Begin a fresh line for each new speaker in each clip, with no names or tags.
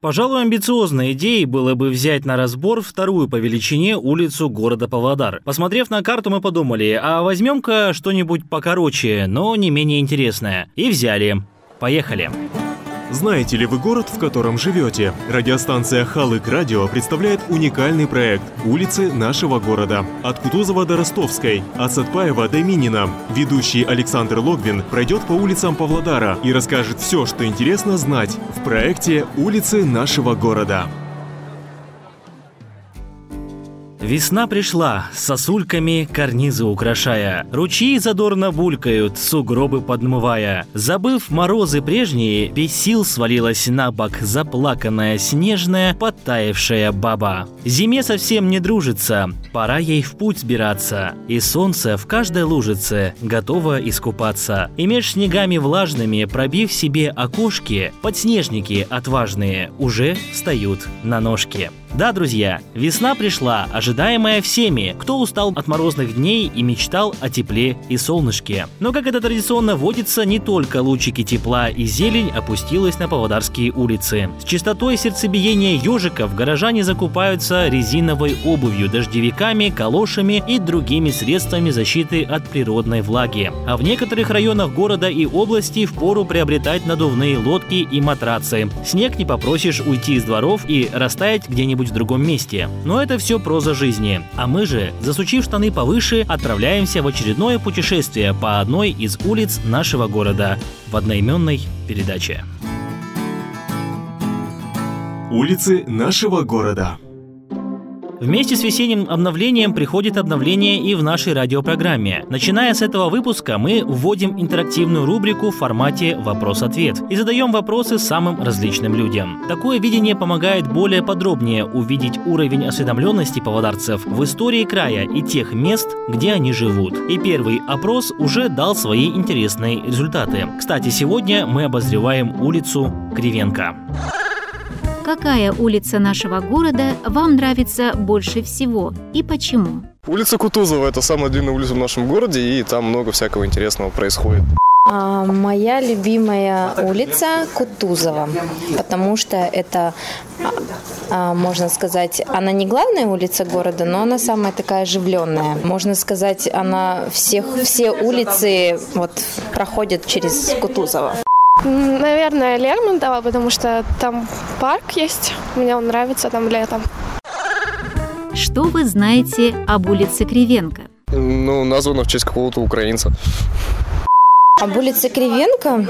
Пожалуй, амбициозной идеей было бы взять на разбор вторую по величине улицу города Павлодар. Посмотрев на карту, мы подумали, а возьмем-ка что-нибудь покороче, но не менее интересное. И взяли. Поехали.
Знаете ли вы город, в котором живете? Радиостанция Халык Радио представляет уникальный проект «Улицы нашего города». От Кутузова до Ростовской, от Сатпаева до Минина. Ведущий Александр Логвин пройдет по улицам Павлодара и расскажет все, что интересно знать в проекте «Улицы нашего города».
Весна пришла, сосульками карнизы украшая. Ручьи задорно булькают, сугробы подмывая. Забыв морозы прежние, без сил свалилась на бок заплаканная снежная, подтаявшая баба. Зиме совсем не дружится, пора ей в путь сбираться. И солнце в каждой лужице готово искупаться. И меж снегами влажными, пробив себе окошки, подснежники отважные уже встают на ножки. Да, друзья, весна пришла, ожидаемая всеми, кто устал от морозных дней и мечтал о тепле и солнышке. Но, как это традиционно водится, не только лучики тепла и зелень опустилась на Павлодарские улицы. С частотой сердцебиения ежиков горожане закупаются резиновой обувью, дождевиками, калошами и другими средствами защиты от природной влаги. А в некоторых районах города и области впору приобретать надувные лодки и матрацы. Снег не попросишь уйти из дворов и растаять где-нибудь где-нибудь в другом месте. Но это все проза жизни. А мы же, засучив штаны повыше, отправляемся в очередное путешествие по одной из улиц нашего города в одноименной передаче.
Улицы нашего города.
Вместе с весенним обновлением приходит обновление и в нашей радиопрограмме. Начиная с этого выпуска мы вводим интерактивную рубрику в формате «Вопрос-ответ» и задаем вопросы самым различным людям. Такое видение помогает более подробнее увидеть уровень осведомленности павлодарцев в истории края и тех мест, где они живут. И первый опрос уже дал свои интересные результаты. Кстати, сегодня мы обозреваем улицу Кривенко.
Какая улица нашего города вам нравится больше всего и почему?
Улица Кутузова – это самая длинная улица в нашем городе, и там много всякого интересного происходит.
А, моя любимая улица Кутузова, потому что это, а, можно сказать, она не главная улица города, но она самая такая оживленная. Можно сказать, она всех, все улицы вот проходят через Кутузова.
Наверное, Лермонтова, потому что там парк есть. Мне он нравится там летом.
Что вы знаете об улице Кривенко?
Ну, названа в честь какого-то украинца.
Об улице Кривенко,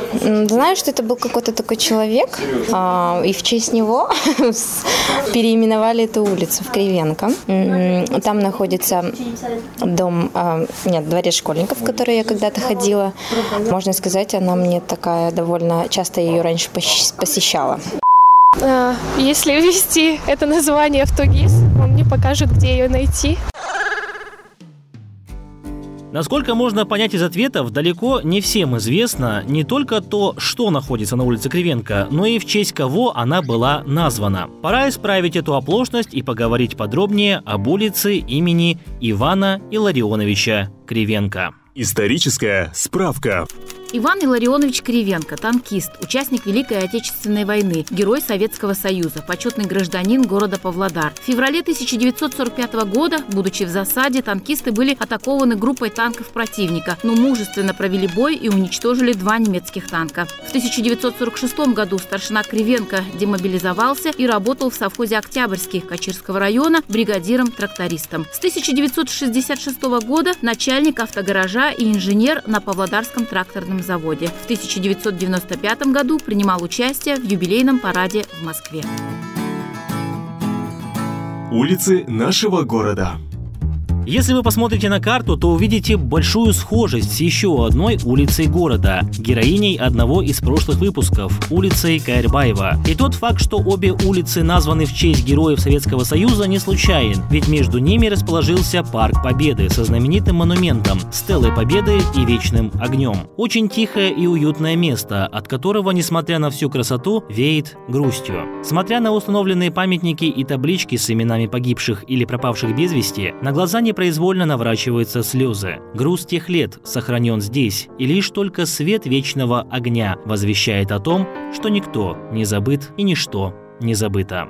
знаю, что это был какой-то такой человек, а, и в честь него переименовали эту улицу в Кривенко. Там находится дом, а, нет, дворец школьников, в который я когда-то ходила. Можно сказать, она мне такая довольно часто ее раньше посещала.
А, если ввести это название в Тугис, он мне покажет, где ее найти.
Насколько можно понять из ответов, далеко не всем известно не только то, что находится на улице Кривенко, но и в честь кого она была названа. Пора исправить эту оплошность и поговорить подробнее об улице имени Ивана Илларионовича Кривенко.
Историческая справка.
Иван Илларионович Кривенко, танкист, участник Великой Отечественной войны, герой Советского Союза, почетный гражданин города Павлодар. В феврале 1945 года, будучи в засаде, танкисты были атакованы группой танков противника, но мужественно провели бой и уничтожили два немецких танка. В 1946 году старшина Кривенко демобилизовался и работал в совхозе Октябрьский Качирского района бригадиром-трактористом. С 1966 года начальник автогаража и инженер на Павлодарском тракторном заводе. В 1995 году принимал участие в юбилейном параде в Москве.
Улицы нашего города.
Если вы посмотрите на карту, то увидите большую схожесть с еще одной улицей города, героиней одного из прошлых выпусков, улицей Каирбаева. И тот факт, что обе улицы названы в честь героев Советского Союза, не случайен, ведь между ними расположился Парк Победы со знаменитым монументом, стелой Победы и вечным огнем. Очень тихое и уютное место, от которого, несмотря на всю красоту, веет грустью. Смотря на установленные памятники и таблички с именами погибших или пропавших без вести, на глаза не непроизвольно наворачиваются слезы. Груз тех лет сохранен здесь, и лишь только свет вечного огня возвещает о том, что никто не забыт и ничто не забыта.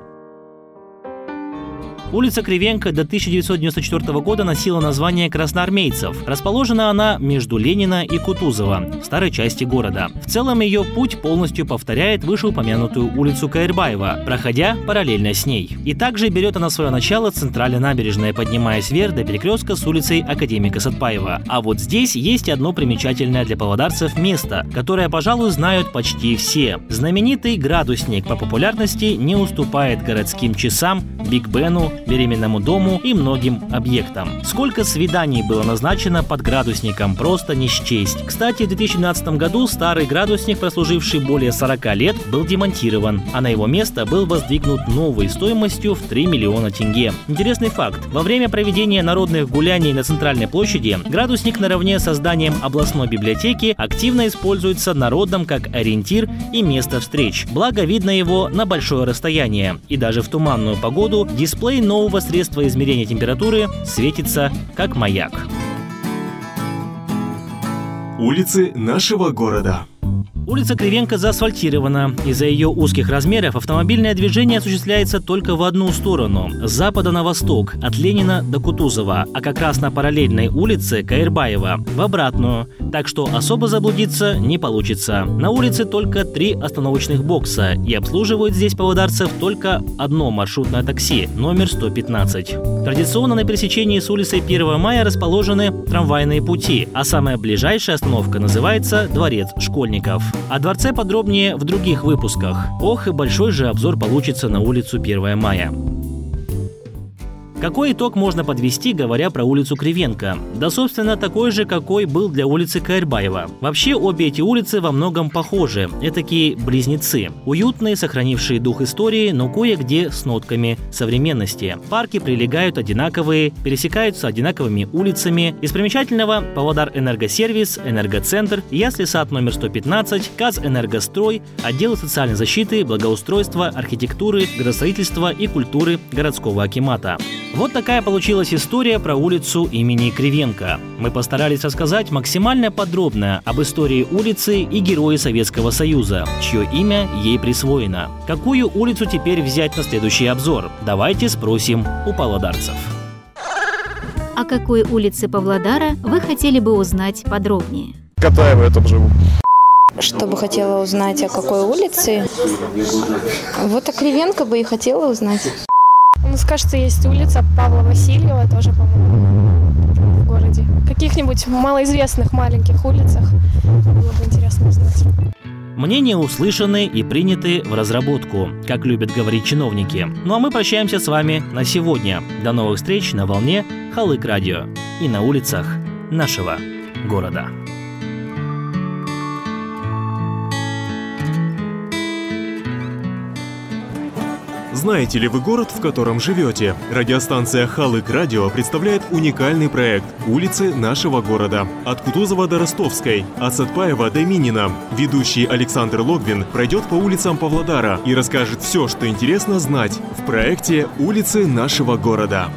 Улица Кривенко до 1994 года носила название Красноармейцев. Расположена она между Ленина и Кутузова, в старой части города. В целом ее путь полностью повторяет вышеупомянутую улицу Каирбаева, проходя параллельно с ней. И также берет она свое начало центральной набережной, поднимаясь вверх до перекрестка с улицей Академика Сатпаева. А вот здесь есть одно примечательное для павлодарцев место, которое, пожалуй, знают почти все. Знаменитый градусник по популярности не уступает городским часам, Биг Бену, беременному дому и многим объектам. Сколько свиданий было назначено под градусником, просто не счесть. Кстати, в 2012 году старый градусник, прослуживший более 40 лет, был демонтирован, а на его место был воздвигнут новой стоимостью в 3 миллиона тенге. Интересный факт. Во время проведения народных гуляний на центральной площади градусник наравне с созданием областной библиотеки активно используется народом как ориентир и место встреч. Благо видно его на большое расстояние. И даже в туманную погоду дисплей нового средства измерения температуры светится как маяк.
Улицы нашего города.
Улица Кривенко заасфальтирована. Из-за ее узких размеров автомобильное движение осуществляется только в одну сторону – с запада на восток, от Ленина до Кутузова, а как раз на параллельной улице Каирбаева – в обратную. Так что особо заблудиться не получится. На улице только три остановочных бокса, и обслуживают здесь павлодарцев только одно маршрутное такси, номер 115. Традиционно на пересечении с улицей 1 мая расположены трамвайные пути, а самая ближайшая остановка называется «Дворец школьников». О дворце подробнее в других выпусках. Ох, и большой же обзор получится на улицу 1 мая. Какой итог можно подвести, говоря про улицу Кривенко? Да, собственно, такой же, какой был для улицы Каирбаева. Вообще, обе эти улицы во многом похожи. Этакие близнецы. Уютные, сохранившие дух истории, но кое-где с нотками современности. Парки прилегают одинаковые, пересекаются одинаковыми улицами. Из примечательного Павлодар Энергосервис, Энергоцентр, Ясли сад номер 115, КАЗ Энергострой, отделы социальной защиты, благоустройства, архитектуры, градостроительства и культуры городского акимата. Вот такая получилась история про улицу имени Кривенко. Мы постарались рассказать максимально подробно об истории улицы и герое Советского Союза, чье имя ей присвоено. Какую улицу теперь взять на следующий обзор? Давайте спросим у павлодарцев.
О какой улице Павлодара вы хотели бы узнать подробнее?
Катаева я там живу.
Что бы хотела узнать, о какой улице? Вот о Кривенко бы и хотела узнать.
Нас, кажется, есть улица Павла Васильева, тоже, по-моему, в городе. Каких-нибудь малоизвестных маленьких улицах было бы интересно узнать.
Мнения услышаны и приняты в разработку, как любят говорить чиновники. Ну а мы прощаемся с вами на сегодня. До новых встреч на волне Халык Радио и на улицах нашего города.
Знаете ли вы город, в котором живете? Радиостанция Халык Радио представляет уникальный проект «Улицы нашего города». От Кутузова до Ростовской, от Сатпаева до Минина. Ведущий Александр Логвин пройдет по улицам Павлодара и расскажет все, что интересно знать в проекте «Улицы нашего города».